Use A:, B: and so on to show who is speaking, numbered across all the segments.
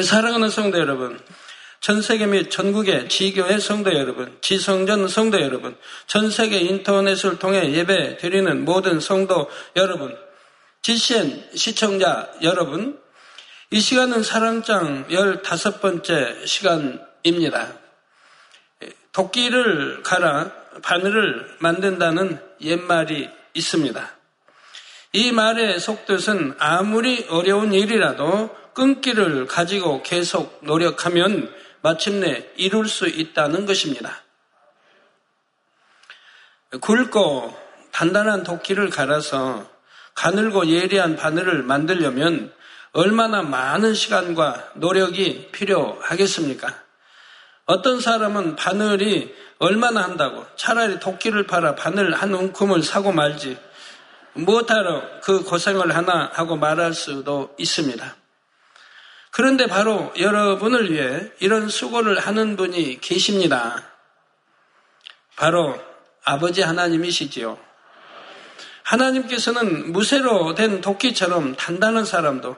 A: 사랑하는 성도 여러분, 전 세계 및 전국의 지교회 성도 여러분, 지성전 성도 여러분, 전 세계 인터넷을 통해 예배 드리는 모든 성도 여러분, 지시엔 시청자 여러분, 이 시간은 사랑장 15번째 시간입니다. 도끼를 갈아 바늘을 만든다는 옛말이 있습니다. 이 말의 속뜻은 아무리 어려운 일이라도 끈기를 가지고 계속 노력하면 마침내 이룰 수 있다는 것입니다. 굵고 단단한 도끼를 갈아서 가늘고 예리한 바늘을 만들려면 얼마나 많은 시간과 노력이 필요하겠습니까? 어떤 사람은 바늘이 얼마나 한다고 차라리 도끼를 팔아 바늘 한 움큼을 사고 말지 무엇하러 그 고생을 하나 하고 말할 수도 있습니다. 그런데 바로 여러분을 위해 이런 수고를 하는 분이 계십니다. 바로 아버지 하나님이시지요. 하나님께서는 무쇠로 된 도끼처럼 단단한 사람도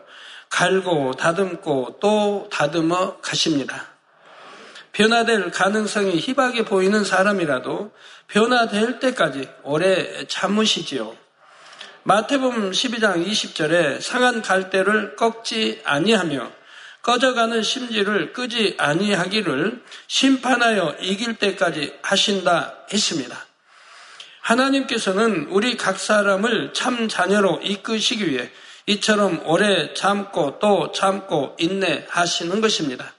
A: 갈고 다듬고 또 다듬어 가십니다. 변화될 가능성이 희박해 보이는 사람이라도 변화될 때까지 오래 참으시지요. 마태복음 12장 20절에 상한 갈대를 꺾지 아니하며 꺼져가는 심지를 끄지 아니하기를 심판하여 이길 때까지 하신다 했습니다. 하나님께서는 우리 각 사람을 참 자녀로 이끄시기 위해 이처럼 오래 참고 또 참고 인내하시는 것입니다.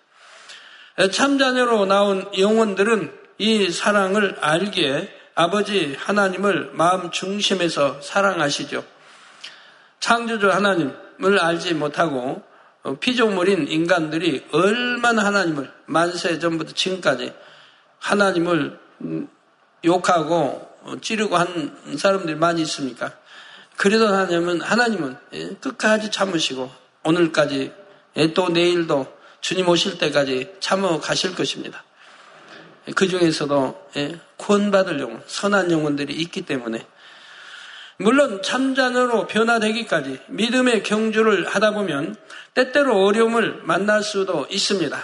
A: 참 자녀로 나온 영혼들은 이 사랑을 알기에 아버지 하나님을 마음 중심에서 사랑하시죠. 창조주 하나님을 알지 못하고 피조물인 인간들이 얼마나 하나님을 만세 전부터 지금까지 하나님을 욕하고 찌르고 한 사람들이 많이 있습니까? 그래도 하나님은 하나님은 예, 끝까지 참으시고 오늘까지 예, 또 내일도 주님 오실 때까지 참어 가실 것입니다. 그 중에서도 예, 구원받을 영혼, 선한 영혼들이 있기 때문에 물론 참자녀로 변화되기까지 믿음의 경주를 하다 보면 때때로 어려움을 만날 수도 있습니다.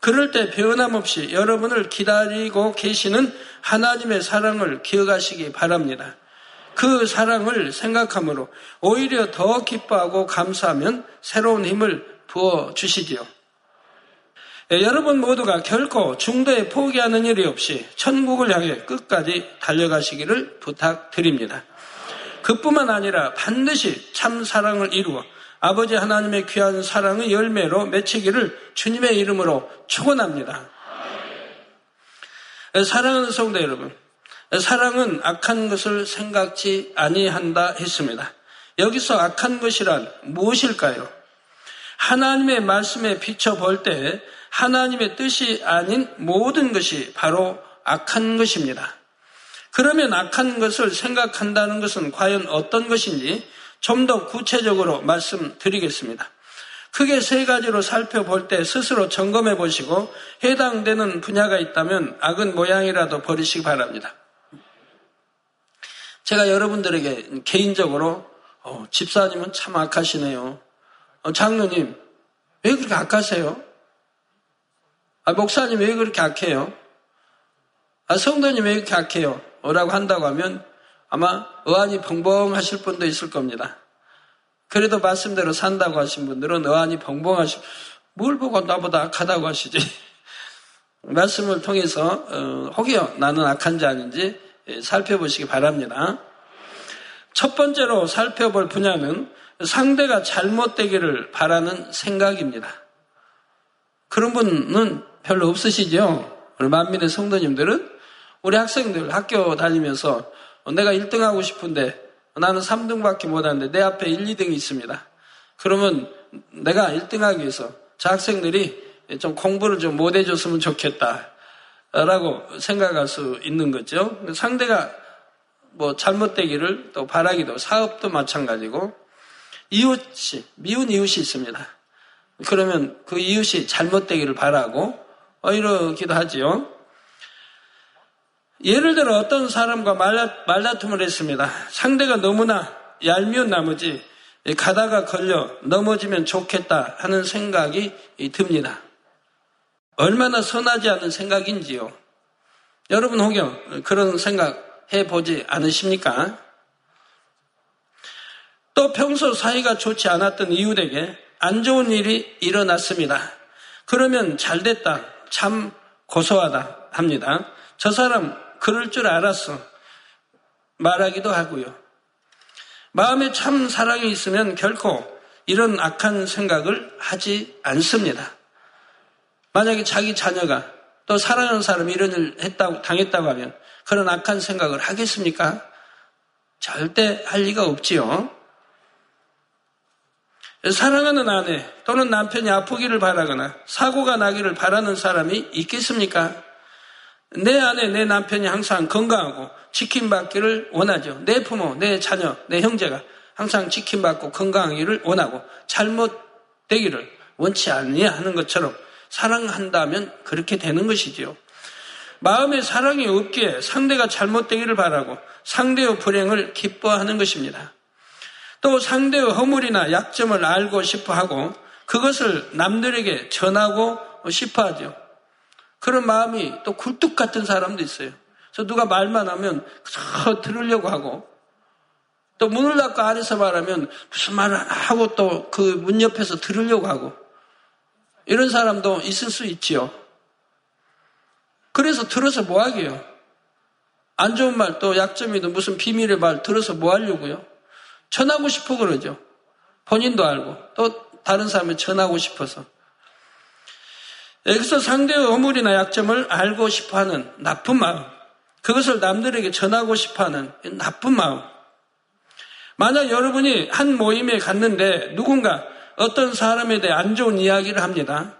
A: 그럴 때 변함없이 여러분을 기다리고 계시는 하나님의 사랑을 기억하시기 바랍니다. 그 사랑을 생각함으로 오히려 더 기뻐하고 감사하면 새로운 힘을 부어 주시지요. 예, 여러분 모두가 결코 중도에 포기하는 일이 없이 천국을 향해 끝까지 달려가시기를 부탁드립니다. 그뿐만 아니라 반드시 참 사랑을 이루어 아버지 하나님의 귀한 사랑의 열매로 맺히기를 주님의 이름으로 축원합니다. 예, 사랑하는 성도 여러분, 예, 사랑은 악한 것을 생각지 아니한다 했습니다. 여기서 악한 것이란 무엇일까요? 하나님의 말씀에 비춰볼 때 하나님의 뜻이 아닌 모든 것이 바로 악한 것입니다. 그러면 악한 것을 생각한다는 것은 과연 어떤 것인지 좀 더 구체적으로 말씀드리겠습니다. 크게 세 가지로 살펴볼 때 스스로 점검해 보시고 해당되는 분야가 있다면 악은 모양이라도 버리시기 바랍니다. 제가 여러분들에게 개인적으로 어, 집사님은 참 악하시네요. 어, 장로님 왜 그렇게 악하세요? 아, 목사님 왜 그렇게 악해요? 아, 성도님 왜 그렇게 악해요? 라고 한다고 하면 아마 의안이 벙벙하실 분도 있을 겁니다. 그래도 말씀대로 산다고 하신 분들은 의안이 벙벙하시, 뭘 보고 나보다 악하다고 하시지? 말씀을 통해서, 어, 혹여 나는 악한 지 아닌지 예, 살펴보시기 바랍니다. 첫 번째로 살펴볼 분야는 상대가 잘못되기를 바라는 생각입니다. 그런 분은 별로 없으시죠? 우리 만민의 성도님들은 우리 학생들 학교 다니면서 내가 1등 하고 싶은데 나는 3등밖에 못하는데 내 앞에 1, 2등이 있습니다. 그러면 내가 1등 하기 위해서 저 학생들이 좀 공부를 좀 못해줬으면 좋겠다. 라고 생각할 수 있는 거죠. 상대가 뭐 잘못되기를 또 바라기도 사업도 마찬가지고 이웃이 미운 이웃이 있습니다. 그러면 그 이웃이 잘못되기를 바라고 어, 이러기도 하지요. 예를 들어 어떤 사람과 말다, 말다 툼을 했습니다. 상대가 너무나 얄미운 나머지 가다가 걸려 넘어지면 좋겠다 하는 생각이 듭니다. 얼마나 선하지 않은 생각인지요. 여러분 혹여 그런 생각 해보지 않으십니까? 또 평소 사이가 좋지 않았던 이웃에게 안 좋은 일이 일어났습니다. 그러면 잘 됐다. 참 고소하다 합니다. 저 사람 그럴 줄 알았어. 말하기도 하고요. 마음에 참 사랑이 있으면 결코 이런 악한 생각을 하지 않습니다. 만약에 자기 자녀가 또 사랑하는 사람이 이런 일을 했다고, 당했다고 하면 그런 악한 생각을 하겠습니까? 절대 할 리가 없지요. 사랑하는 아내 또는 남편이 아프기를 바라거나 사고가 나기를 바라는 사람이 있겠습니까? 내 아내, 내 남편이 항상 건강하고 지킴받기를 원하죠. 내 부모, 내 자녀, 내 형제가 항상 지킴받고 건강하기를 원하고 잘못되기를 원치 않냐하는 것처럼 사랑한다면 그렇게 되는 것이지요. 마음에 사랑이 없기에 상대가 잘못되기를 바라고 상대의 불행을 기뻐하는 것입니다. 또 상대의 허물이나 약점을 알고 싶어 하고 그것을 남들에게 전하고 싶어 하죠. 그런 마음이 또 굴뚝 같은 사람도 있어요. 그래서 누가 말만 하면 저 들으려고 하고 또 문을 닫고 안에서 말하면 무슨 말을 하고 또 그 문 옆에서 들으려고 하고 이런 사람도 있을 수 있지요. 그래서 들어서 뭐 하게요? 안 좋은 말 또 약점이든 무슨 비밀의 말 들어서 뭐 하려고요? 전하고 싶어 그러죠. 본인도 알고 또 다른 사람을 전하고 싶어서. 여기서 상대의 어물이나 약점을 알고 싶어 하는 나쁜 마음. 그것을 남들에게 전하고 싶어 하는 나쁜 마음. 만약 여러분이 한 모임에 갔는데 누군가 어떤 사람에 대해 안 좋은 이야기를 합니다.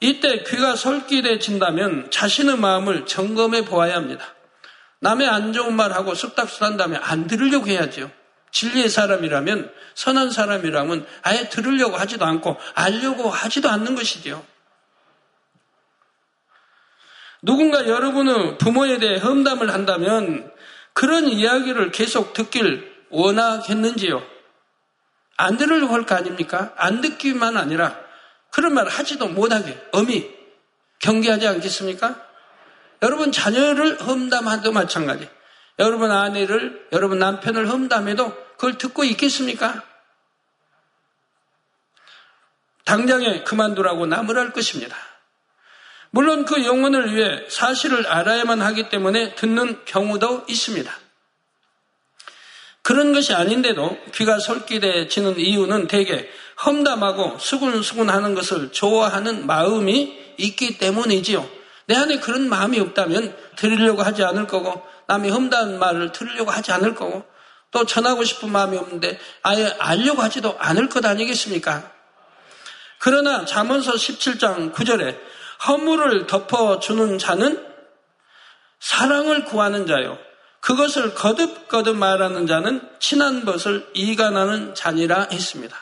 A: 이때 귀가 솔깃해진다면 자신의 마음을 점검해 보아야 합니다. 남의 안 좋은 말 하고 쑥닥쑥 한다면 안 들으려고 해야죠. 진리의 사람이라면, 선한 사람이라면 아예 들으려고 하지도 않고 알려고 하지도 않는 것이지요. 누군가 여러분의 부모에 대해 험담을 한다면 그런 이야기를 계속 듣길 원하겠는지요? 안 들으려고 할거 아닙니까? 안 듣기만 아니라 그런 말 하지도 못하게 엄히 경계하지 않겠습니까? 여러분 자녀를 험담하도 마찬가지. 여러분 아내를, 여러분 남편을 험담해도 그걸 듣고 있겠습니까? 당장에 그만두라고 나무랄 것입니다. 물론 그 영혼을 위해 사실을 알아야만 하기 때문에 듣는 경우도 있습니다. 그런 것이 아닌데도 귀가 솔깃해지는 이유는 대개 험담하고 수군수군 하는 것을 좋아하는 마음이 있기 때문이지요. 내 안에 그런 마음이 없다면 들으려고 하지 않을 거고 남이 험담 말을 들으려고 하지 않을 거고 또 전하고 싶은 마음이 없는데 아예 알려고 하지도 않을 것 아니겠습니까? 그러나 잠언서 17장 9절에 허물을 덮어주는 자는 사랑을 구하는 자요. 그것을 거듭거듭 말하는 자는 친한 것을 이간하는 자니라 했습니다.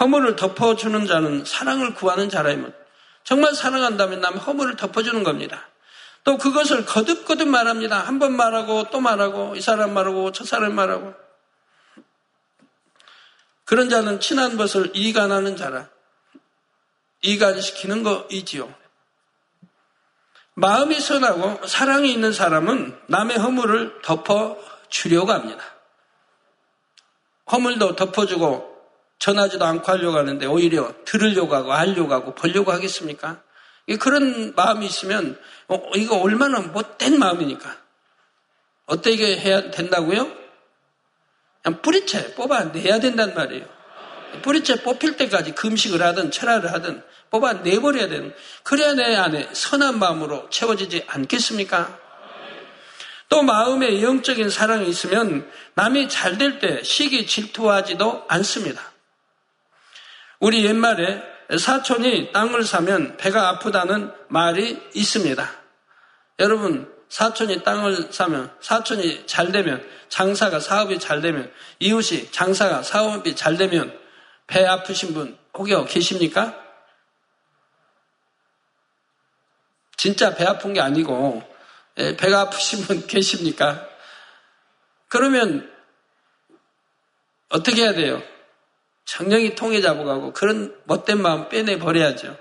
A: 허물을 덮어주는 자는 사랑을 구하는 자라면 정말 사랑한다면 남의 허물을 덮어주는 겁니다. 또 그것을 거듭거듭 말합니다. 한 번 말하고 또 말하고 이 사람 말하고 저 사람 말하고 그런 자는 친한 것을 이간하는 자라. 이간시키는 거이지요. 마음이 선하고 사랑이 있는 사람은 남의 허물을 덮어 주려고 합니다. 허물도 덮어주고 전하지도 않고 하려고 하는데 오히려 들으려고 하고 알려고 하고 보려고 하겠습니까? 그런 마음이 있으면 어, 이거 얼마나 못된 마음이니까 어떻게 해야 된다고요? 그냥 뿌리채 뽑아내야 된단 말이에요. 뿌리채 뽑힐 때까지 금식을 하든 철화를 하든 뽑아 내버려야 되는 그래야 내 안에 선한 마음으로 채워지지 않겠습니까? 또 마음에 영적인 사랑이 있으면 남이 잘 될 때 시기 질투하지도 않습니다. 우리 옛말에 사촌이 땅을 사면 배가 아프다는 말이 있습니다. 여러분, 사촌이 땅을 사면, 사촌이 잘 되면, 장사가 사업이 잘 되면, 이웃이 장사가 사업이 잘 되면 배 아프신 분 혹여 계십니까? 진짜 배 아픈 게 아니고 예, 배가 아프신 분 계십니까? 그러면 어떻게 해야 돼요? 정령이 통해 잡아가고 그런 못된 마음 빼내 버려야죠.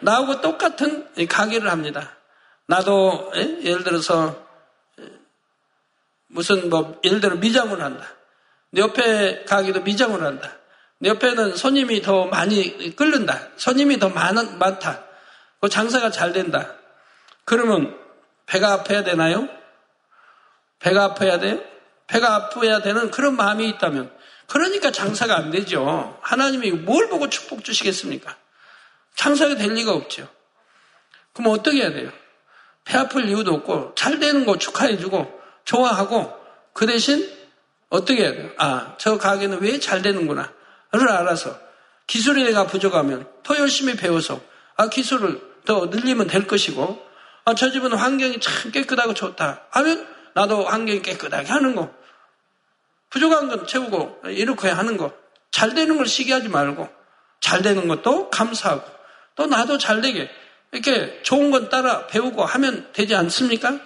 A: 나하고 똑같은 가게를 합니다. 나도 예? 예를 들어서 무슨 뭐 예를 들어 미장을 한다. 내 옆에 가게도 미장을 한다. 내 옆에는 손님이 더 많이 끓는다. 손님이 더 많, 많다. 그 장사가 잘 된다. 그러면 배가 아파야 되나요? 배가 아파야 돼요? 배가 아파야 되는 그런 마음이 있다면 그러니까 장사가 안 되죠. 하나님이 뭘 보고 축복 주시겠습니까? 장사가 될 리가 없죠. 그럼 어떻게 해야 돼요? 배 아플 이유도 없고 잘 되는 거 축하해주고 좋아하고 그 대신 어떻게 해야 돼요? 아, 저 가게는 왜 잘 되는구나. 를 알아서 기술이 내가 부족하면 더 열심히 배워서 아, 기술을 더 늘리면 될 것이고 아, 저 집은 환경이 참 깨끗하고 좋다 하면 나도 환경이 깨끗하게 하는 거. 부족한 건 채우고 이렇게 하는 거. 잘 되는 걸 시기하지 말고 잘 되는 것도 감사하고 또 나도 잘 되게 이렇게 좋은 건 따라 배우고 하면 되지 않습니까?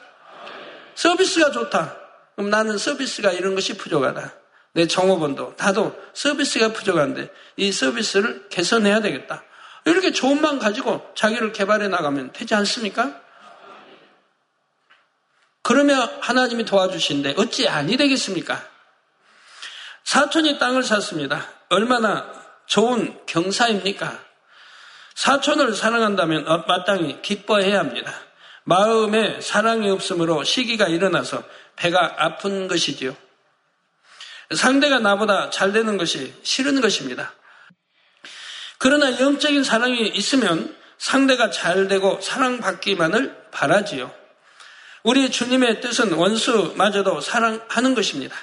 A: 서비스가 좋다. 그럼 나는 서비스가 이런 것이 부족하다. 내 정호번도 나도 서비스가 부족한데 이 서비스를 개선해야 되겠다. 이렇게 좋은 마음 가지고 자기를 개발해 나가면 되지 않습니까? 그러면 하나님이 도와주신데 어찌 아니 되겠습니까? 사촌이 땅을 샀습니다. 얼마나 좋은 경사입니까? 사촌을 사랑한다면 어, 마땅히 기뻐해야 합니다. 마음에 사랑이 없으므로 시기가 일어나서 배가 아픈 것이지요. 상대가 나보다 잘 되는 것이 싫은 것입니다. 그러나 영적인 사랑이 있으면 상대가 잘 되고 사랑받기만을 바라지요. 우리 주님의 뜻은 원수마저도 사랑하는 것입니다.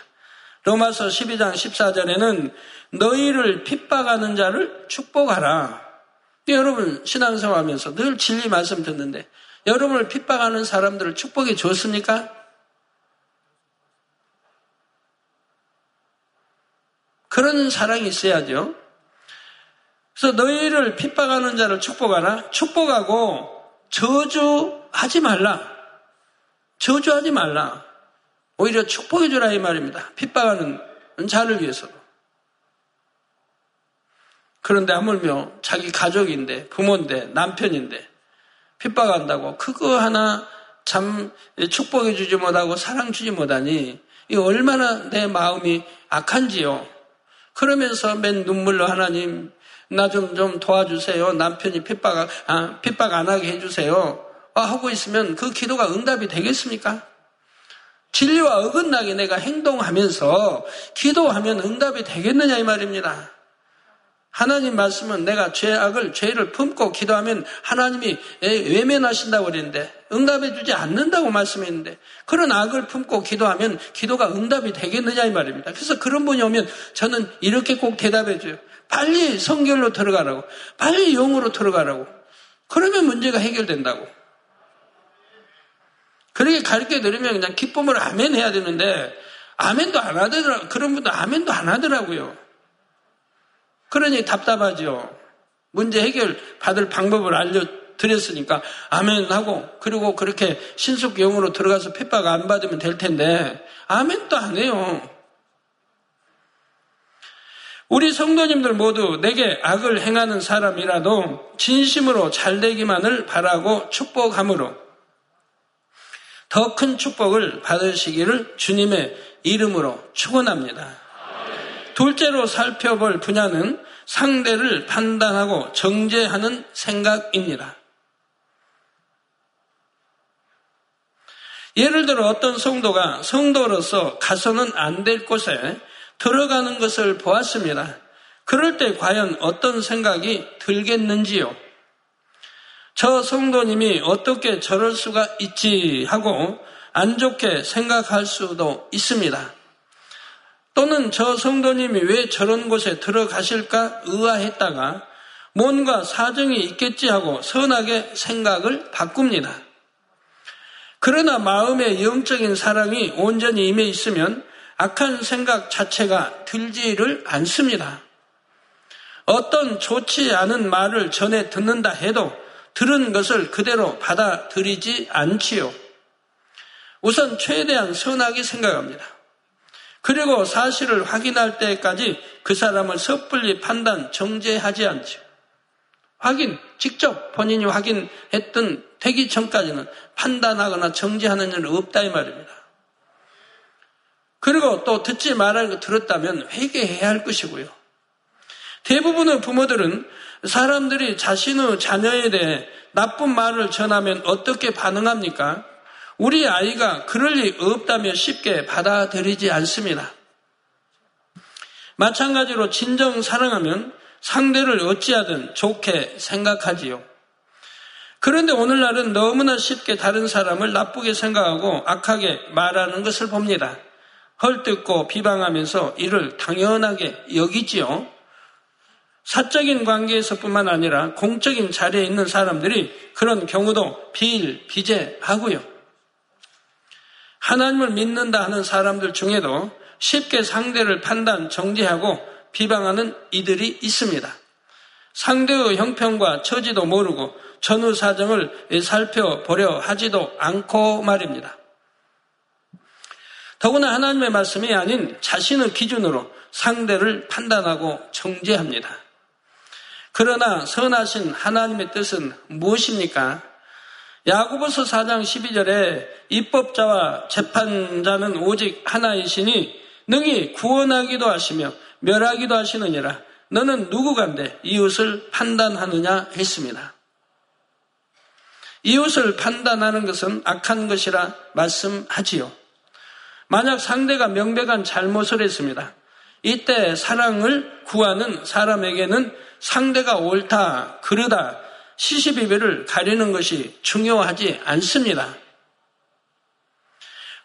A: 로마서 12장 14절에는 너희를 핍박하는 자를 축복하라. 여러분 신앙생활 하면서 늘 진리 말씀 듣는데 여러분을 핍박하는 사람들을 축복해 줬습니까? 그런 사랑이 있어야죠. 그래서 너희를 핍박하는 자를 축복하라. 축복하고 저주하지 말라. 저주하지 말라. 오히려 축복해 주라 이 말입니다. 핍박하는 자를 위해서도. 그런데 하물며 자기 가족인데 부모인데 남편인데 핍박한다고 그거 하나 참 축복해 주지 못하고 사랑 주지 못하니 이 얼마나 내 마음이 악한지요. 그러면서 맨 눈물로 하나님 나 좀좀 좀 도와주세요. 남편이 핍박 아, 핍박 안 하게 해주세요. 아, 하고 있으면 그 기도가 응답이 되겠습니까? 진리와 어긋나게 내가 행동하면서 기도하면 응답이 되겠느냐 이 말입니다. 하나님 말씀은 내가 죄악을, 죄를 품고 기도하면 하나님이 외면하신다고 그랬는데 응답해 주지 않는다고 말씀했는데 그런 악을 품고 기도하면 기도가 응답이 되겠느냐 이 말입니다. 그래서 그런 분이 오면 저는 이렇게 꼭 대답해 줘요. 빨리 성결로 들어가라고. 빨리 영으로 들어가라고. 그러면 문제가 해결된다고. 그렇게 가르쳐 드리면 그냥 기쁨을 아멘 해야 되는데 아멘도 안 하더라. 그런 분도 아멘도 안 하더라고요. 그러니 답답하죠. 문제 해결 받을 방법을 알려 드렸으니까 아멘 하고 그리고 그렇게 신속 영으로 들어가서 핍박 안 받으면 될 텐데 아멘도 안 해요. 우리 성도님들 모두 내게 악을 행하는 사람이라도 진심으로 잘 되기만을 바라고 축복함으로 더 큰 축복을 받으시기를 주님의 이름으로 축원합니다. 둘째로 살펴볼 분야는 상대를 판단하고 정죄하는 생각입니다. 예를 들어 어떤 성도가 성도로서 가서는 안 될 곳에 들어가는 것을 보았습니다. 그럴 때 과연 어떤 생각이 들겠는지요? 저 성도님이 어떻게 저럴 수가 있지 하고 안 좋게 생각할 수도 있습니다. 또는 저 성도님이 왜 저런 곳에 들어가실까 의아했다가 뭔가 사정이 있겠지 하고 선하게 생각을 바꿉니다. 그러나 마음의 영적인 사랑이 온전히 임해 있으면 악한 생각 자체가 들지를 않습니다. 어떤 좋지 않은 말을 전해 듣는다 해도 들은 것을 그대로 받아들이지 않지요. 우선 최대한 선하게 생각합니다. 그리고 사실을 확인할 때까지 그 사람을 섣불리 판단, 정죄하지 않죠. 확인, 직접 본인이 확인했던 되기 전까지는 판단하거나 정죄하는 일은 없다 이 말입니다. 그리고 또 듣지 말할 거 들었다면 회개해야 할 것이고요. 대부분의 부모들은 사람들이 자신의 자녀에 대해 나쁜 말을 전하면 어떻게 반응합니까? 우리 아이가 그럴 리 없다며 쉽게 받아들이지 않습니다. 마찬가지로 진정 사랑하면 상대를 어찌하든 좋게 생각하지요. 그런데 오늘날은 너무나 쉽게 다른 사람을 나쁘게 생각하고 악하게 말하는 것을 봅니다. 헐뜯고 비방하면서 이를 당연하게 여기지요. 사적인 관계에서뿐만 아니라 공적인 자리에 있는 사람들이 그런 경우도 비일비재하고요. 하나님을 믿는다 하는 사람들 중에도 쉽게 상대를 판단, 정지하고 비방하는 이들이 있습니다. 상대의 형편과 처지도 모르고 전후 사정을 살펴보려 하지도 않고 말입니다. 더구나 하나님의 말씀이 아닌 자신의 기준으로 상대를 판단하고 정죄합니다. 그러나 선하신 하나님의 뜻은 무엇입니까? 야구보서 4장 12절에 입법자와 재판자는 오직 하나이시니 능히 구원하기도 하시며 멸하기도 하시느니라. 너는 누구간데 이웃을 판단하느냐 했습니다. 이웃을 판단하는 것은 악한 것이라 말씀하지요. 만약 상대가 명백한 잘못을 했습니다. 이때 사랑을 구하는 사람에게는 상대가 옳다, 그르다, 시시비비를 가리는 것이 중요하지 않습니다.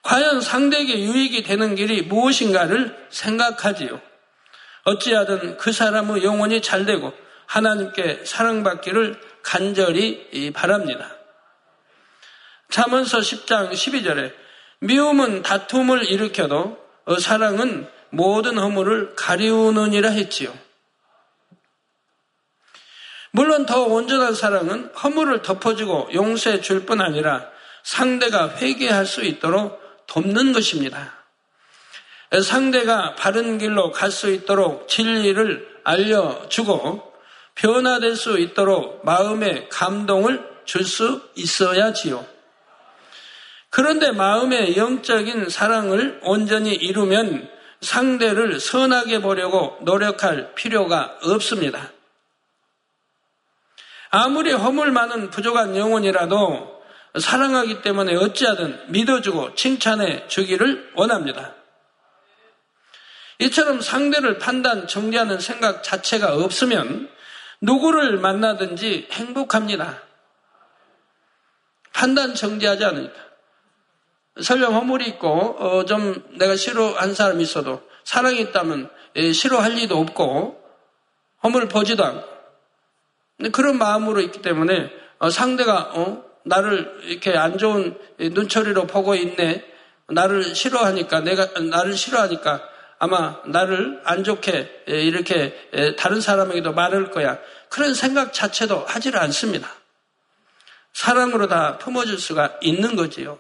A: 과연 상대에게 유익이 되는 길이 무엇인가를 생각하지요. 어찌하든 그 사람의 영혼이 잘되고 하나님께 사랑받기를 간절히 바랍니다. 잠언서 10장 12절에 미움은 다툼을 일으켜도 사랑은 모든 허물을 가리우느니라 했지요. 물론 더 온전한 사랑은 허물을 덮어주고 용서해 줄 뿐 아니라 상대가 회개할 수 있도록 돕는 것입니다. 상대가 바른 길로 갈 수 있도록 진리를 알려주고 변화될 수 있도록 마음의 감동을 줄 수 있어야지요. 그런데 마음의 영적인 사랑을 온전히 이루면 상대를 선하게 보려고 노력할 필요가 없습니다. 아무리 허물 많은 부족한 영혼이라도 사랑하기 때문에 어찌하든 믿어주고 칭찬해 주기를 원합니다. 이처럼 상대를 판단, 정리하는 생각 자체가 없으면 누구를 만나든지 행복합니다. 판단, 정지하지 않으니까. 설령 허물이 있고 어, 좀 내가 싫어한 사람이 있어도 사랑이 있다면 예, 싫어할 리도 없고 허물 보지도 않고 그런 마음으로 있기 때문에 어, 상대가 어, 나를 이렇게 안 좋은 눈초리로 보고 있네 나를 싫어하니까 내가 나를 싫어하니까 아마 나를 안 좋게 예, 이렇게 예, 다른 사람에게도 말할 거야 그런 생각 자체도 하지를 않습니다. 사랑으로 다 품어줄 수가 있는 거지요.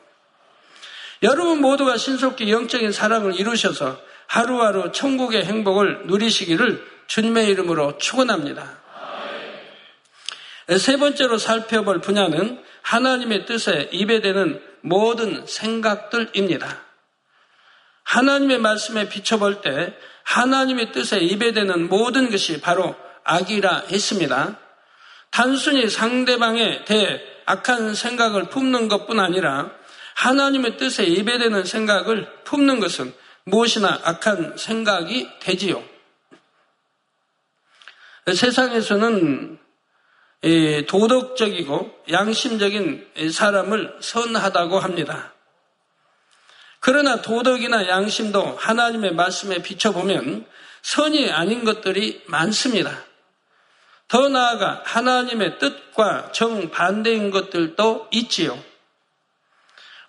A: 여러분 모두가 신속히 영적인 사랑을 이루셔서 하루하루 천국의 행복을 누리시기를 주님의 이름으로 축원합니다. 세 번째로 살펴볼 분야는 하나님의 뜻에 입에 대는 모든 생각들입니다. 하나님의 말씀에 비춰볼 때 하나님의 뜻에 입에 대는 모든 것이 바로 악이라 했습니다. 단순히 상대방에 대해 악한 생각을 품는 것뿐 아니라 하나님의 뜻에 예배되는 생각을 품는 것은 무엇이나 악한 생각이 되지요. 세상에서는 도덕적이고 양심적인 사람을 선하다고 합니다. 그러나 도덕이나 양심도 하나님의 말씀에 비춰보면 선이 아닌 것들이 많습니다. 더 나아가 하나님의 뜻과 정반대인 것들도 있지요.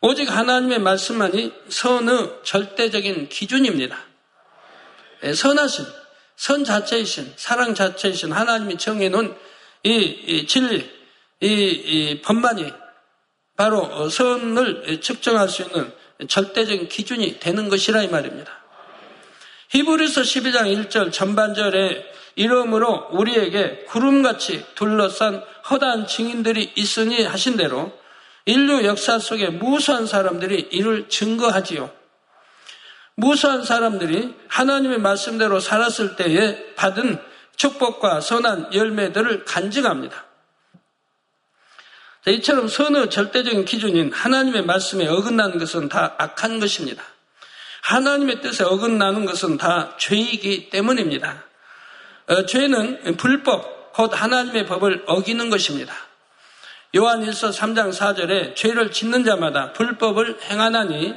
A: 오직 하나님의 말씀만이 선의 절대적인 기준입니다. 예, 선하신, 선 자체이신, 사랑 자체이신 하나님이 정해놓은 이, 이 진리, 이, 이 법만이 바로 선을 측정할 수 있는 절대적인 기준이 되는 것이라 이 말입니다. 히브리서 12장 1절 전반절에 이름으로 우리에게 구름같이 둘러싼 허다한 증인들이 있으니 하신 대로 인류 역사 속에 무수한 사람들이 이를 증거하지요. 무수한 사람들이 하나님의 말씀대로 살았을 때에 받은 축복과 선한 열매들을 간증합니다. 이처럼 선의 절대적인 기준인 하나님의 말씀에 어긋나는 것은 다 악한 것입니다. 하나님의 뜻에 어긋나는 것은 다 죄이기 때문입니다. 어, 죄는 불법, 곧 하나님의 법을 어기는 것입니다. 요한 1서 3장 4절에 죄를 짓는 자마다 불법을 행하나니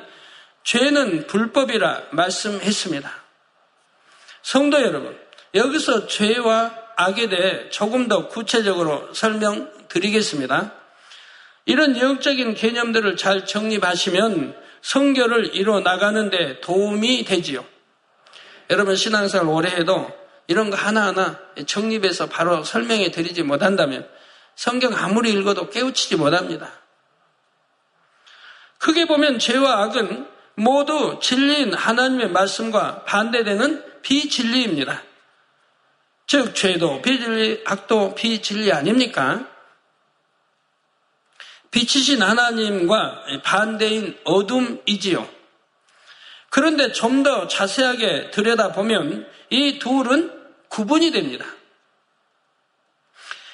A: 죄는 불법이라 말씀했습니다. 성도 여러분, 여기서 죄와 악에 대해 조금 더 구체적으로 설명드리겠습니다. 이런 영적인 개념들을 잘 정립하시면 성결을 이뤄 나가는데 도움이 되지요. 여러분 신앙생활 오래 해도 이런 거 하나하나 정립해서 바로 설명해 드리지 못한다면 성경 아무리 읽어도 깨우치지 못합니다. 크게 보면 죄와 악은 모두 진리인 하나님의 말씀과 반대되는 비진리입니다. 즉, 죄도 비진리, 악도 비진리 아닙니까? 빛이신 하나님과 반대인 어둠이지요. 그런데 좀 더 자세하게 들여다보면 이 둘은 구분이 됩니다.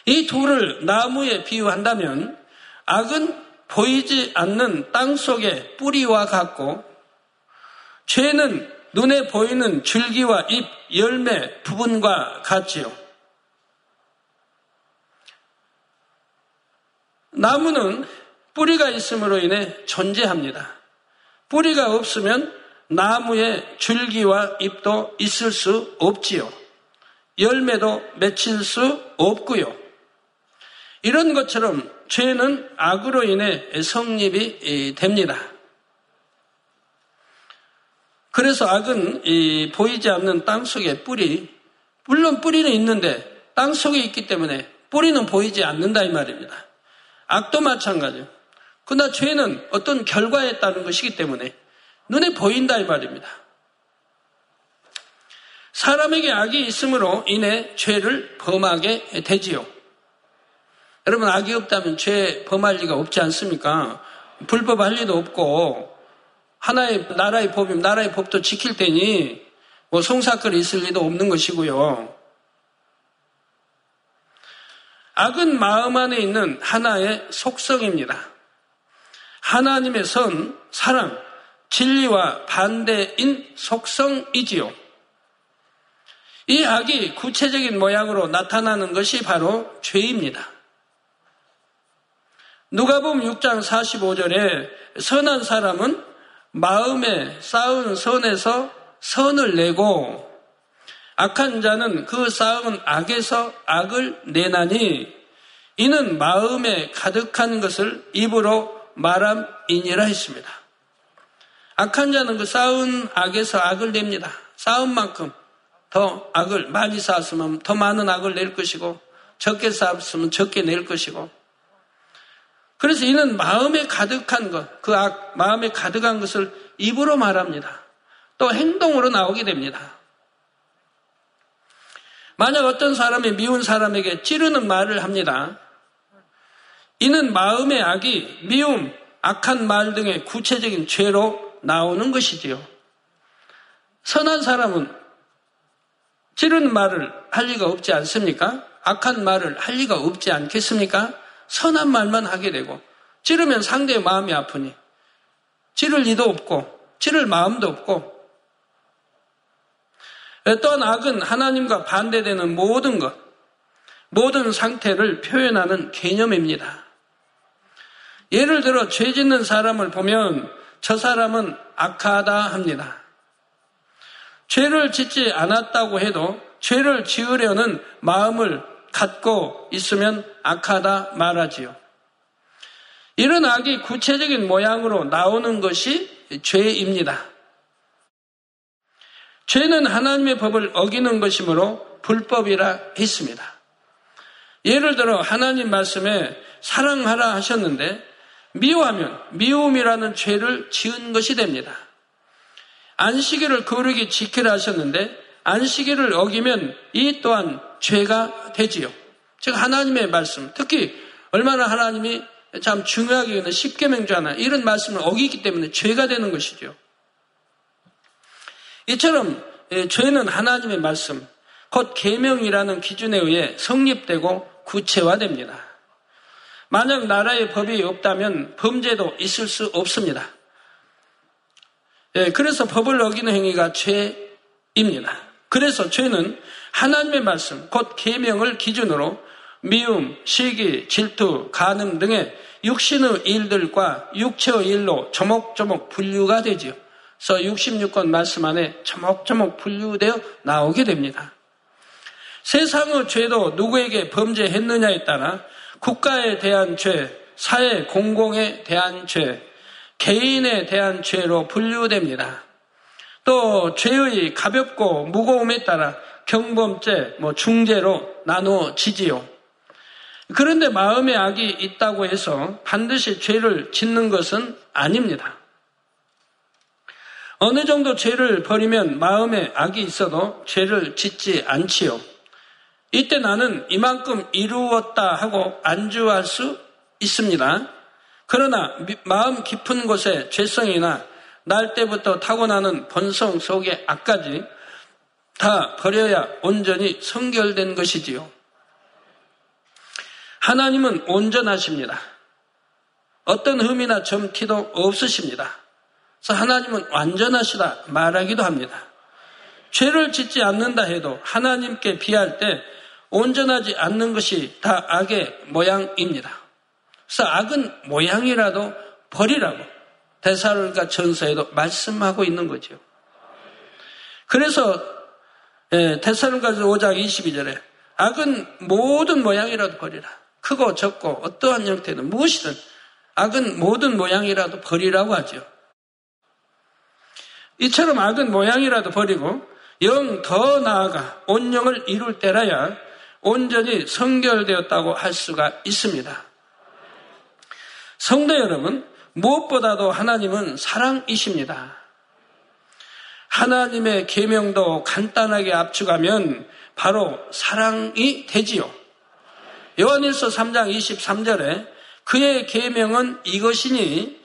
A: 이 둘을 나무에 비유한다면 악은 보이지 않는 땅 속의 뿌리와 같고 죄는 눈에 보이는 줄기와 잎, 열매 부분과 같지요. 나무는 뿌리가 있음으로 인해 존재합니다. 뿌리가 없으면 나무에 줄기와 잎도 있을 수 없지요. 열매도 맺힐 수 없고요. 이런 것처럼 죄는 악으로 인해 성립이 됩니다. 그래서 악은 보이지 않는 땅 속의 뿌리, 물론 뿌리는 있는데 땅 속에 있기 때문에 뿌리는 보이지 않는다 이 말입니다. 악도 마찬가지예요. 그러나 죄는 어떤 결과에 따른 것이기 때문에 눈에 보인다 이 말입니다. 사람에게 악이 있음으로 인해 죄를 범하게 되지요. 여러분 악이 없다면 죄 범할 리가 없지 않습니까? 불법할 리도 없고 하나의 나라의 법이면 나라의 법도 지킬 테니 뭐 송사건이 있을 리도 없는 것이고요. 악은 마음 안에 있는 하나의 속성입니다. 하나님의 선, 사랑, 진리와 반대인 속성이지요. 이 악이 구체적인 모양으로 나타나는 것이 바로 죄입니다. 누가 보면 6장 45절에 선한 사람은 마음에 쌓은 선에서 선을 내고 악한 자는 그 쌓은 악에서 악을 내나니 이는 마음에 가득한 것을 입으로 말함이니라 했습니다. 악한 자는 그 쌓은 악에서 악을 냅니다. 쌓은 만큼 더 악을 많이 쌓았으면 더 많은 악을 낼 것이고 적게 쌓았으면 적게 낼 것이고 그래서 이는 마음에 가득한 것, 그 악, 마음에 가득한 것을 입으로 말합니다. 또 행동으로 나오게 됩니다. 만약 어떤 사람이 미운 사람에게 찌르는 말을 합니다. 이는 마음의 악이 미움, 악한 말 등의 구체적인 죄로 나오는 것이지요. 선한 사람은 찌르는 말을 할 리가 없지 않습니까? 악한 말을 할 리가 없지 않겠습니까? 선한 말만 하게 되고 찌르면 상대의 마음이 아프니 찌를 리도 없고 찌를 마음도 없고 또한 악은 하나님과 반대되는 모든 것, 모든 상태를 표현하는 개념입니다. 예를 들어 죄 짓는 사람을 보면 저 사람은 악하다 합니다. 죄를 짓지 않았다고 해도 죄를 지으려는 마음을 갖고 있으면 악하다 말하지요. 이런 악이 구체적인 모양으로 나오는 것이 죄입니다. 죄는 하나님의 법을 어기는 것이므로 불법이라 했습니다. 예를 들어 하나님 말씀에 사랑하라 하셨는데 미워하면 미움이라는 죄를 지은 것이 됩니다. 안식일을 거룩히 지키라 하셨는데 안식일을 어기면 이 또한 죄가 되지요. 즉 하나님의 말씀, 특히 얼마나 하나님이 참 중요하게 여기는 십계명주 하나 이런 말씀을 어기기 때문에 죄가 되는 것이죠. 이처럼 예, 죄는 하나님의 말씀, 곧 계명이라는 기준에 의해 성립되고 구체화됩니다. 만약 나라의 법이 없다면 범죄도 있을 수 없습니다. 예, 그래서 법을 어기는 행위가 죄입니다. 그래서 죄는 하나님의 말씀, 곧 계명을 기준으로 미움, 시기, 질투, 간음 등의 육신의 일들과 육체의 일로 조목조목 분류가 되지요. 그래서 66권 말씀 안에 조목조목 분류되어 나오게 됩니다. 세상의 죄도 누구에게 범죄했느냐에 따라 국가에 대한 죄, 사회 공공에 대한 죄, 개인에 대한 죄로 분류됩니다. 또 죄의 가볍고 무거움에 따라 경범죄, 뭐 중죄로 나누어지지요. 그런데 마음에 악이 있다고 해서 반드시 죄를 짓는 것은 아닙니다. 어느 정도 죄를 버리면 마음에 악이 있어도 죄를 짓지 않지요. 이때 나는 이만큼 이루었다 하고 안주할 수 있습니다. 그러나 마음 깊은 곳에 죄성이나 날 때부터 타고나는 본성 속의 악까지 다 버려야 온전히 성결된 것이지요. 하나님은 온전하십니다. 어떤 흠이나 점티도 없으십니다. 그래서 하나님은 완전하시다 말하기도 합니다. 죄를 짓지 않는다 해도 하나님께 비할 때 온전하지 않는 것이 다 악의 모양입니다. 그래서 악은 모양이라도 버리라고 대사로니까 전서에도 말씀하고 있는 거죠. 그래서 대사로니까 5장 22절에 악은 모든 모양이라도 버리라. 크고 적고 어떠한 형태든 무엇이든 악은 모든 모양이라도 버리라고 하죠. 이처럼 악은 모양이라도 버리고 영 더 나아가 온영을 이룰 때라야 온전히 성결되었다고 할 수가 있습니다. 성도 여러분, 무엇보다도 하나님은 사랑이십니다. 하나님의 계명도 간단하게 압축하면 바로 사랑이 되지요. 요한일서 3장 23절에 그의 계명은 이것이니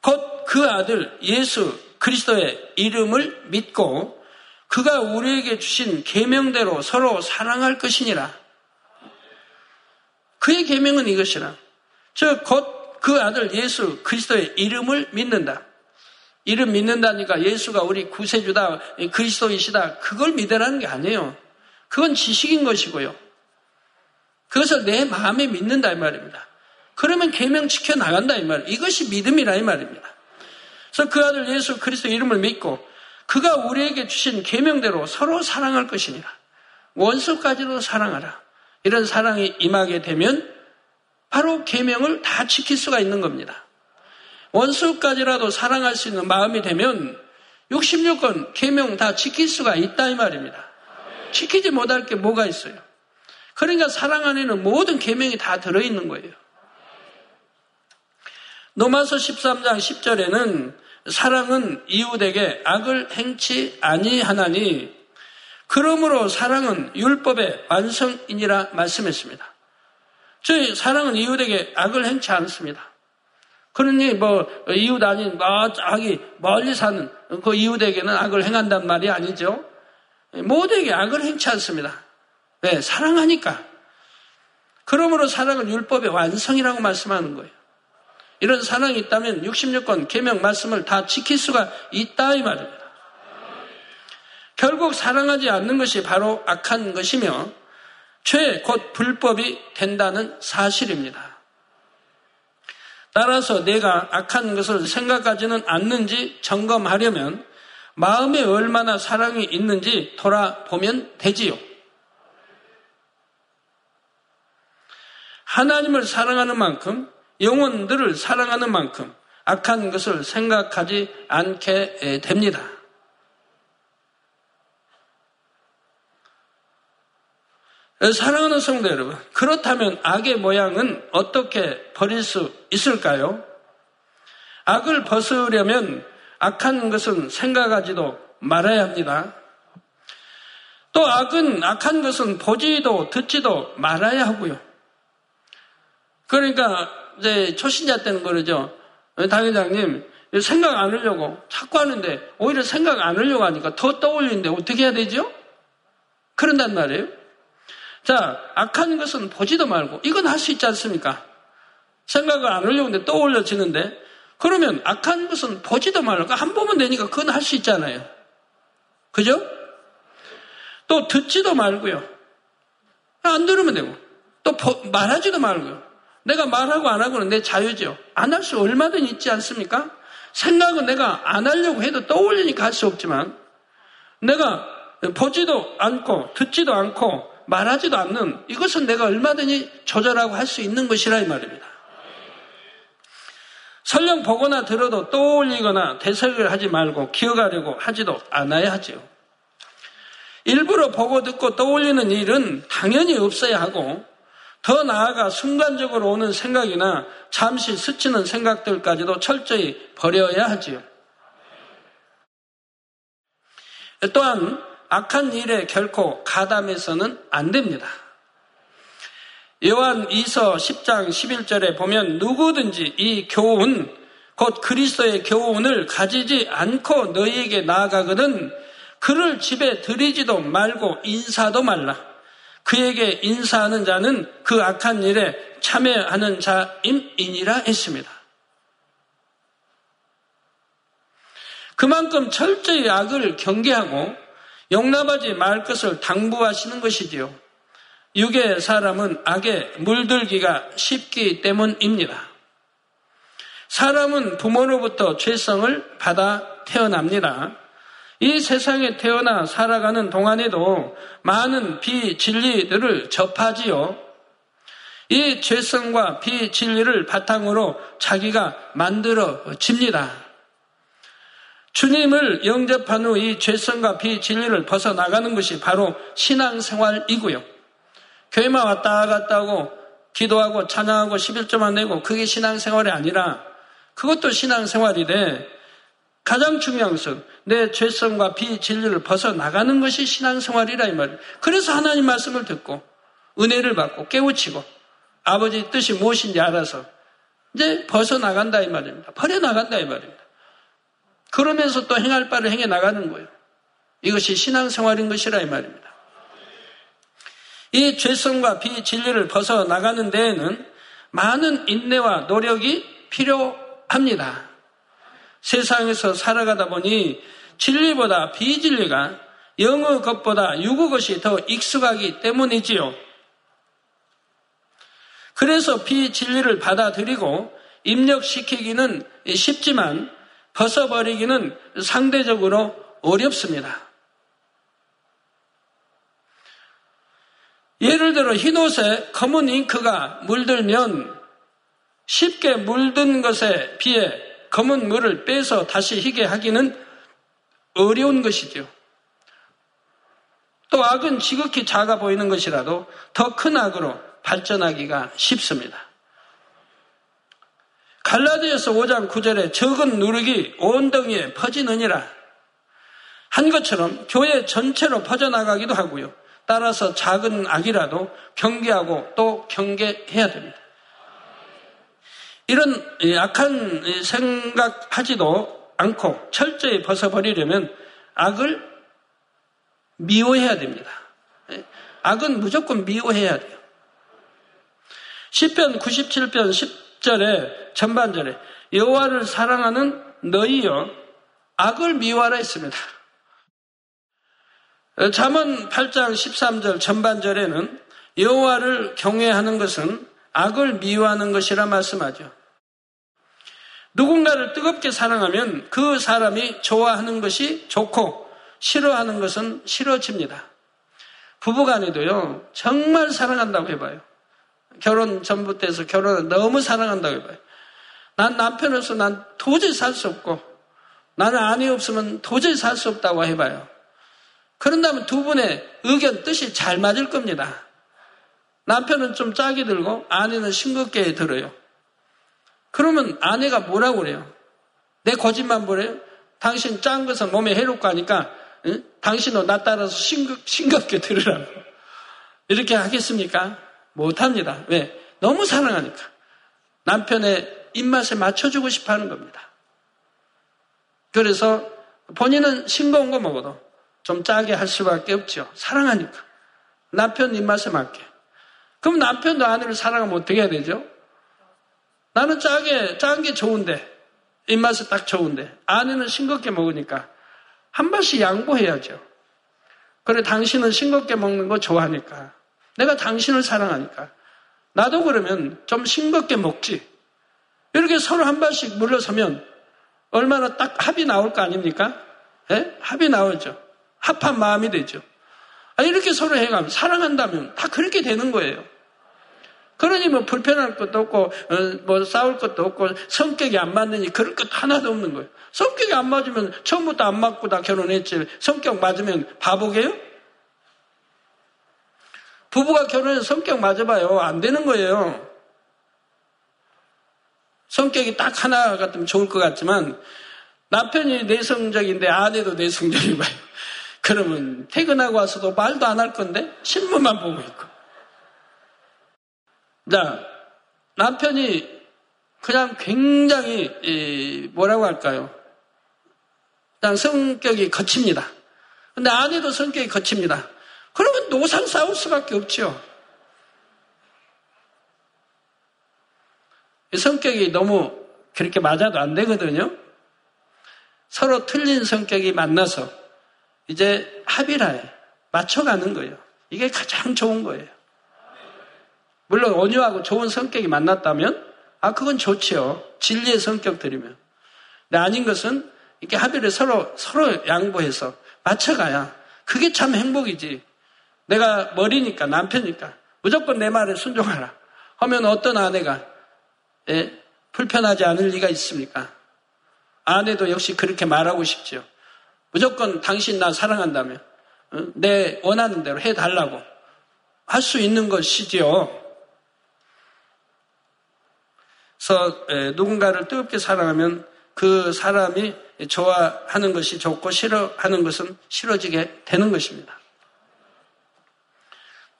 A: 곧 그 아들 예수 그리스도의 이름을 믿고 그가 우리에게 주신 계명대로 서로 사랑할 것이니라. 그의 계명은 이것이라. 즉 곧 그 아들 예수 그리스도의 이름을 믿는다. 이름 믿는다니까 예수가 우리 구세주다, 그리스도이시다. 그걸 믿으라는 게 아니에요. 그건 지식인 것이고요. 그것을 내 마음에 믿는다 이 말입니다. 그러면 계명 지켜 나간다 이 말. 이것이 믿음이라 이 말입니다. 그래서 그 아들 예수 그리스도 이름을 믿고 그가 우리에게 주신 계명대로 서로 사랑할 것이니라. 원수까지도 사랑하라. 이런 사랑이 임하게 되면 바로 계명을 다 지킬 수가 있는 겁니다. 원수까지라도 사랑할 수 있는 마음이 되면 66건 계명 다 지킬 수가 있다 이 말입니다. 지키지 못할 게 뭐가 있어요? 그러니까 사랑 안에는 모든 계명이 다 들어 있는 거예요. 노마서 13장 10절에는 사랑은 이웃에게 악을 행치 아니하나니 그러므로 사랑은 율법의 완성이니라 말씀했습니다. 저희 사랑은 이웃에게 악을 행치 않습니다. 그러니 뭐 이웃 아닌 저기 멀리 사는 그 이웃에게는 악을 행한단 말이 아니죠. 모두에게 악을 행치 않습니다. 왜? 사랑하니까. 그러므로 사랑은 율법의 완성이라고 말씀하는 거예요. 이런 사랑이 있다면 66권 계명 말씀을 다 지킬 수가 있다 이 말입니다. 결국 사랑하지 않는 것이 바로 악한 것이며 죄, 곧 불법이 된다는 사실입니다. 따라서 내가 악한 것을 생각하지는 않는지 점검하려면 마음에 얼마나 사랑이 있는지 돌아보면 되지요. 하나님을 사랑하는 만큼 영혼들을 사랑하는 만큼 악한 것을 생각하지 않게 됩니다. 사랑하는 성도 여러분, 그렇다면 악의 모양은 어떻게 버릴 수 있을까요? 악을 벗으려면 악한 것은 생각하지도 말아야 합니다. 또 악은 악한 것은 보지도 듣지도 말아야 하고요. 그러니까 이제 초신자 때는 그러죠. 당회장님 생각 안 하려고 자꾸 하는데 오히려 생각 안 하려고 하니까 더 떠올리는데 어떻게 해야 되죠? 그런단 말이에요. 자, 악한 것은 보지도 말고 이건 할 수 있지 않습니까? 생각을 안 하려고 하는데 떠올려지는데 그러면 악한 것은 보지도 말고 한 보면 되니까 그건 할 수 있잖아요. 그죠? 또 듣지도 말고요. 안 들으면 되고. 또 말하지도 말고요. 내가 말하고 안 하고는 내 자유죠. 안 할 수 얼마든 있지 않습니까? 생각은 내가 안 하려고 해도 떠올리니까 할 수 없지만 내가 보지도 않고 듣지도 않고 말하지도 않는 이것은 내가 얼마든지 조절하고 할 수 있는 것이라 이 말입니다. 설령 보거나 들어도 떠올리거나 대설을 하지 말고 기억하려고 하지도 않아야 하지요. 일부러 보고 듣고 떠올리는 일은 당연히 없어야 하고 더 나아가 순간적으로 오는 생각이나 잠시 스치는 생각들까지도 철저히 버려야 하지요. 또한 악한 일에 결코 가담해서는 안 됩니다. 요한 2서 10장 11절에 보면 누구든지 이 교훈, 곧 그리스도의 교훈을 가지지 않고 너희에게 나아가거든 그를 집에 들이지도 말고 인사도 말라. 그에게 인사하는 자는 그 악한 일에 참여하는 자임이니라 했습니다. 그만큼 철저히 악을 경계하고 용납하지 말 것을 당부하시는 것이지요. 육의 사람은 악에 물들기가 쉽기 때문입니다. 사람은 부모로부터 죄성을 받아 태어납니다. 이 세상에 태어나 살아가는 동안에도 많은 비진리들을 접하지요. 이 죄성과 비진리를 바탕으로 자기가 만들어집니다. 주님을 영접한 후 이 죄성과 비진리를 벗어나가는 것이 바로 신앙생활이고요. 교회만 왔다 갔다 하고 기도하고 찬양하고 11조만 내고 그게 신앙생활이 아니라 그것도 신앙생활이래. 가장 중요한 것은 내 죄성과 비진리를 벗어나가는 것이 신앙생활이라 이 말이에요. 그래서 하나님 말씀을 듣고 은혜를 받고 깨우치고 아버지 뜻이 무엇인지 알아서 이제 벗어나간다 이 말입니다. 버려나간다 이 말입니다. 그러면서 또 행할 바를 행해 나가는 거예요. 이것이 신앙생활인 것이라 이 말입니다. 이 죄성과 비진리를 벗어나가는 데에는 많은 인내와 노력이 필요합니다. 세상에서 살아가다 보니 진리보다 비진리가 영어 것보다 유구 것이 더 익숙하기 때문이지요. 그래서 비진리를 받아들이고 입력시키기는 쉽지만 벗어버리기는 상대적으로 어렵습니다. 예를 들어 흰옷에 검은 잉크가 물들면 쉽게 물든 것에 비해 검은 물을 빼서 다시 희게 하기는 어려운 것이죠. 또 악은 지극히 작아 보이는 것이라도 더 큰 악으로 발전하기가 쉽습니다. 갈라디아서 5장 9절에 적은 누룩이 온 덩이에 퍼지느니라 한 것처럼 교회 전체로 퍼져나가기도 하고요. 따라서 작은 악이라도 경계하고 또 경계해야 됩니다. 이런 악한 생각하지도 않고 철저히 벗어버리려면 악을 미워해야 됩니다. 악은 무조건 미워해야 돼요. 10편 97편 10절에 전반절에 여호와를 사랑하는 너희여 악을 미워하라 했습니다. 잠언 8장 13절 전반절에는 여호와를 경외하는 것은 악을 미워하는 것이라 말씀하죠. 누군가를 뜨겁게 사랑하면 그 사람이 좋아하는 것이 좋고 싫어하는 것은 싫어집니다. 부부간에도요, 정말 사랑한다고 해봐요. 결혼 전부터 해서 결혼을 너무 사랑한다고 해봐요. 난 남편으로서 난 도저히 살 수 없고, 나는 아내 없으면 도저히 살 수 없다고 해봐요. 그런다면 두 분의 의견, 뜻이 잘 맞을 겁니다. 남편은 좀 짜게 들고 아내는 싱겁게 들어요. 그러면 아내가 뭐라고 그래요? 내 거짓말 뭐래요? 당신 짠 것은 몸에 해롭고 하니까 응? 당신도 나 따라서 싱겁, 싱겁게 들으라고. 이렇게 하겠습니까? 못합니다. 왜? 너무 사랑하니까. 남편의 입맛에 맞춰주고 싶어 하는 겁니다. 그래서 본인은 싱거운 거 먹어도 좀 짜게 할 수밖에 없죠. 사랑하니까. 남편 입맛에 맞게. 그럼 남편도 아내를 사랑하면 어떻게 해야 되죠? 나는 짜게, 짠 게 좋은데, 입맛에 딱 좋은데, 아내는 싱겁게 먹으니까 한 번씩 양보해야죠. 그래, 당신은 싱겁게 먹는 거 좋아하니까. 내가 당신을 사랑하니까. 나도 그러면 좀 싱겁게 먹지. 이렇게 서로 한 번씩 물러서면 얼마나 딱 합이 나올 거 아닙니까? 예? 합이 나오죠. 합한 마음이 되죠. 아, 이렇게 서로 해가면 사랑한다면 다 그렇게 되는 거예요. 그러니 뭐 불편할 것도 없고 어, 뭐 싸울 것도 없고 성격이 안 맞느니 그럴 것 하나도 없는 거예요. 성격이 안 맞으면 처음부터 안 맞고 다 결혼했지 성격 맞으면 바보게요? 부부가 결혼해서 성격 맞아봐요. 안 되는 거예요. 성격이 딱 하나 같으면 좋을 것 같지만 남편이 내성적인데 아내도 내성적이 봐요. 그러면 퇴근하고 와서도 말도 안 할 건데 신문만 보고 있고. 자, 남편이 그냥 굉장히 뭐라고 할까요? 그냥 성격이 거칩니다. 근데 아내도 성격이 거칩니다. 그러면 노상 싸울 수밖에 없죠. 성격이 너무 그렇게 맞아도 안 되거든요. 서로 틀린 성격이 만나서 이제 합의라에 맞춰가는 거예요. 이게 가장 좋은 거예요. 물론 온유하고 좋은 성격이 만났다면 아 그건 좋지요. 진리의 성격들이면. 근데 아닌 것은 이렇게 합의를 서로 서로 양보해서 맞춰가야 그게 참 행복이지. 내가 머리니까 남편이니까 무조건 내 말에 순종하라. 하면 어떤 아내가 예? 불편하지 않을 리가 있습니까? 아내도 역시 그렇게 말하고 싶죠. 무조건 당신 나 사랑한다면 어? 내 원하는 대로 해달라고 할 수 있는 것이지요. 그래서 예, 누군가를 뜨겁게 사랑하면 그 사람이 좋아하는 것이 좋고 싫어하는 것은 싫어지게 되는 것입니다.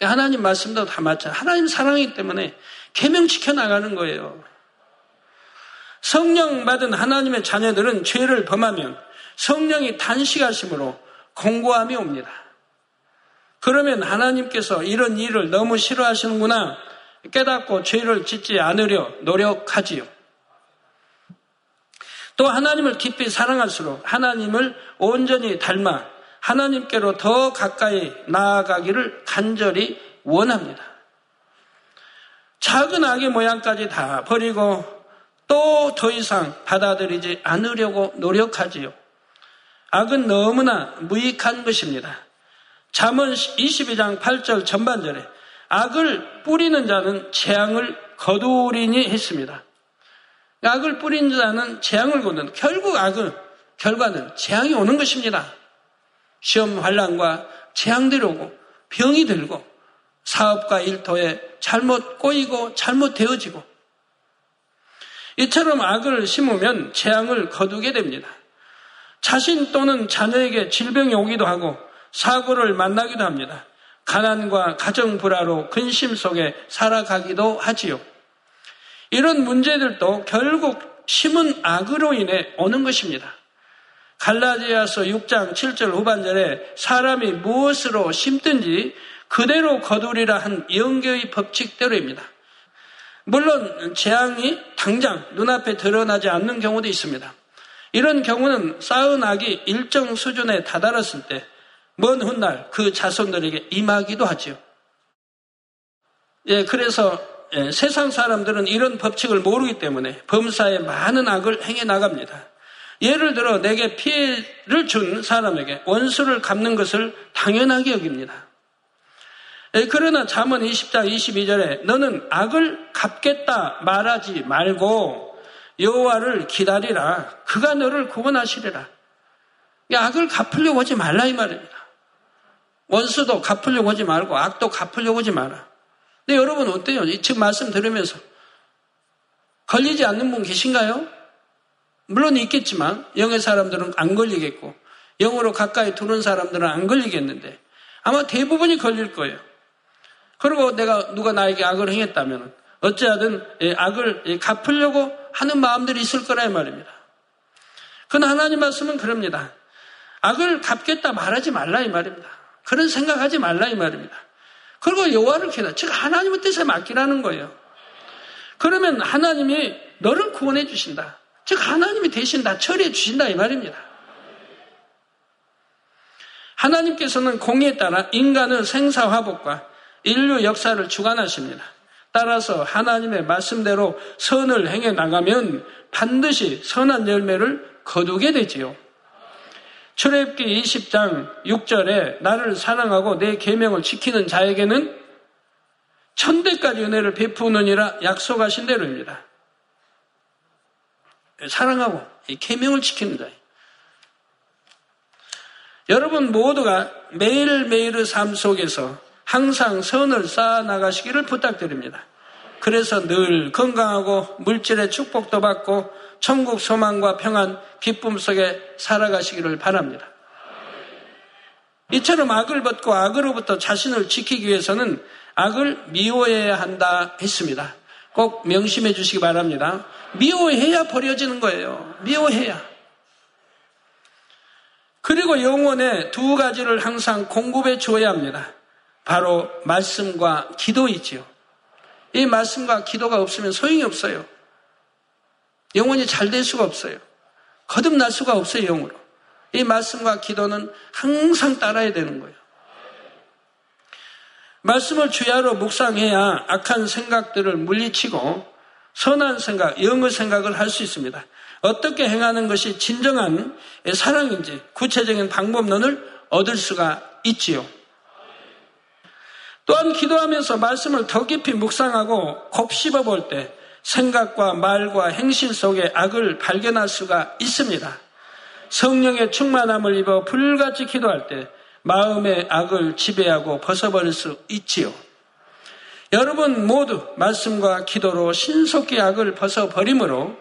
A: 하나님 말씀도 다 맞죠. 하나님 사랑이기 때문에 개명시켜 나가는 거예요. 성령 받은 하나님의 자녀들은 죄를 범하면 성령이 단식하심으로 공고함이 옵니다. 그러면 하나님께서 이런 일을 너무 싫어하시는구나 깨닫고 죄를 짓지 않으려 노력하지요. 또 하나님을 깊이 사랑할수록 하나님을 온전히 닮아 하나님께로 더 가까이 나아가기를 간절히 원합니다. 작은 악의 모양까지 다 버리고 또 더 이상 받아들이지 않으려고 노력하지요. 악은 너무나 무익한 것입니다. 잠언 22장 8절 전반절에 악을 뿌리는 자는 재앙을 거두리니 했습니다. 악을 뿌린 자는 재앙을 거둔 결국 악은 결과는 재앙이 오는 것입니다. 시험 환란과 재앙들이 오고 병이 들고 사업과 일터에 잘못 꼬이고 잘못 되어지고 이처럼 악을 심으면 재앙을 거두게 됩니다. 자신 또는 자녀에게 질병이 오기도 하고 사고를 만나기도 합니다. 가난과 가정 불화로 근심 속에 살아가기도 하지요. 이런 문제들도 결국 심은 악으로 인해 오는 것입니다. 갈라디아서 6장 7절 후반절에 사람이 무엇으로 심든지 그대로 거두리라 한 영계의 법칙대로입니다. 물론 재앙이 당장 눈앞에 드러나지 않는 경우도 있습니다. 이런 경우는 쌓은 악이 일정 수준에 다다랐을 때 먼 훗날 그 자손들에게 임하기도 하지요. 예, 그래서 예, 세상 사람들은 이런 법칙을 모르기 때문에 범사에 많은 악을 행해 나갑니다. 예를 들어 내게 피해를 준 사람에게 원수를 갚는 것을 당연하게 여깁니다. 예, 그러나 잠언 20장 22절에 너는 악을 갚겠다 말하지 말고 여호와를 기다리라. 그가 너를 구원하시리라. 악을 갚으려고 하지 말라 이 말입니다. 원수도 갚으려고 하지 말고 악도 갚으려고 하지 마라. 근데 여러분 어때요? 지금 말씀 들으면서 걸리지 않는 분 계신가요? 물론 있겠지만 영의 사람들은 안 걸리겠고 영으로 가까이 두는 사람들은 안 걸리겠는데 아마 대부분이 걸릴 거예요. 그리고 내가 누가 나에게 악을 행했다면 어찌하든 악을 갚으려고 하는 마음들이 있을 거라 이 말입니다. 그러나 하나님 말씀은 그럽니다. 악을 갚겠다 말하지 말라 이 말입니다. 그런 생각하지 말라 이 말입니다. 그리고 여호와를 기다. 즉 하나님의 뜻에 맡기라는 거예요. 그러면 하나님이 너를 구원해 주신다. 즉 하나님이 대신 다 처리해 주신다 이 말입니다. 하나님께서는 공에 따라 인간의 생사화복과 인류 역사를 주관하십니다. 따라서 하나님의 말씀대로 선을 행해 나가면 반드시 선한 열매를 거두게 되지요. 출애굽기 20장 6절에 나를 사랑하고 내 계명을 지키는 자에게는 천대까지 은혜를 베푸느니라 약속하신 대로입니다. 사랑하고 이 계명을 지키는 자예요. 여러분 모두가 매일매일의 삶 속에서 항상 선을 쌓아 나가시기를 부탁드립니다. 그래서 늘 건강하고 물질의 축복도 받고 천국 소망과 평안, 기쁨 속에 살아가시기를 바랍니다. 이처럼 악을 벗고 악으로부터 자신을 지키기 위해서는 악을 미워해야 한다 했습니다. 꼭 명심해 주시기 바랍니다. 미워해야 버려지는 거예요. 미워해야. 그리고 영혼의 두 가지를 항상 공급해 주어야 합니다. 바로 말씀과 기도이지요. 이 말씀과 기도가 없으면 소용이 없어요. 영혼이 잘 될 수가 없어요. 거듭날 수가 없어요, 영으로. 이 말씀과 기도는 항상 따라야 되는 거예요. 말씀을 주야로 묵상해야 악한 생각들을 물리치고 선한 생각, 영의 생각을 할 수 있습니다. 어떻게 행하는 것이 진정한 사랑인지 구체적인 방법론을 얻을 수가 있지요. 또한 기도하면서 말씀을 더 깊이 묵상하고 곱씹어 볼 때 생각과 말과 행실 속에 악을 발견할 수가 있습니다. 성령의 충만함을 입어 불같이 기도할 때 마음의 악을 지배하고 벗어버릴 수 있지요. 여러분 모두 말씀과 기도로 신속히 악을 벗어버림으로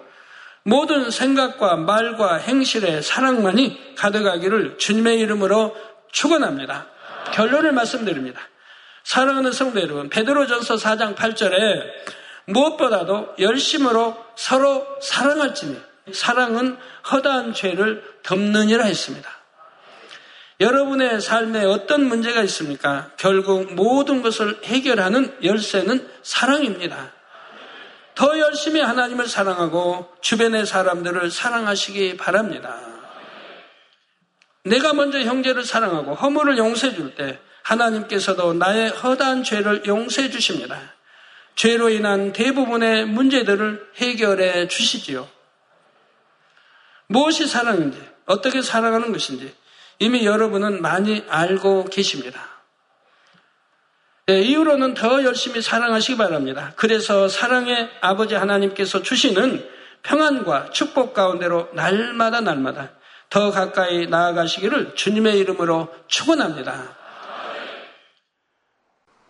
A: 모든 생각과 말과 행실의 사랑만이 가득하기를 주님의 이름으로 축원합니다. 결론을 말씀드립니다. 사랑하는 성도 여러분, 베드로전서 4장 8절에 무엇보다도 열심으로 서로 사랑할지니 사랑은 허다한 죄를 덮느니라 했습니다. 여러분의 삶에 어떤 문제가 있습니까? 결국 모든 것을 해결하는 열쇠는 사랑입니다. 더 열심히 하나님을 사랑하고 주변의 사람들을 사랑하시기 바랍니다. 내가 먼저 형제를 사랑하고 허물을 용서해 줄 때 하나님께서도 나의 허다한 죄를 용서해 주십니다. 죄로 인한 대부분의 문제들을 해결해 주시지요. 무엇이 사랑인지, 어떻게 사랑하는 것인지 이미 여러분은 많이 알고 계십니다. 네, 이후로는 더 열심히 사랑하시기 바랍니다. 그래서 사랑의 아버지 하나님께서 주시는 평안과 축복 가운데로 날마다 날마다 더 가까이 나아가시기를 주님의 이름으로 축원합니다.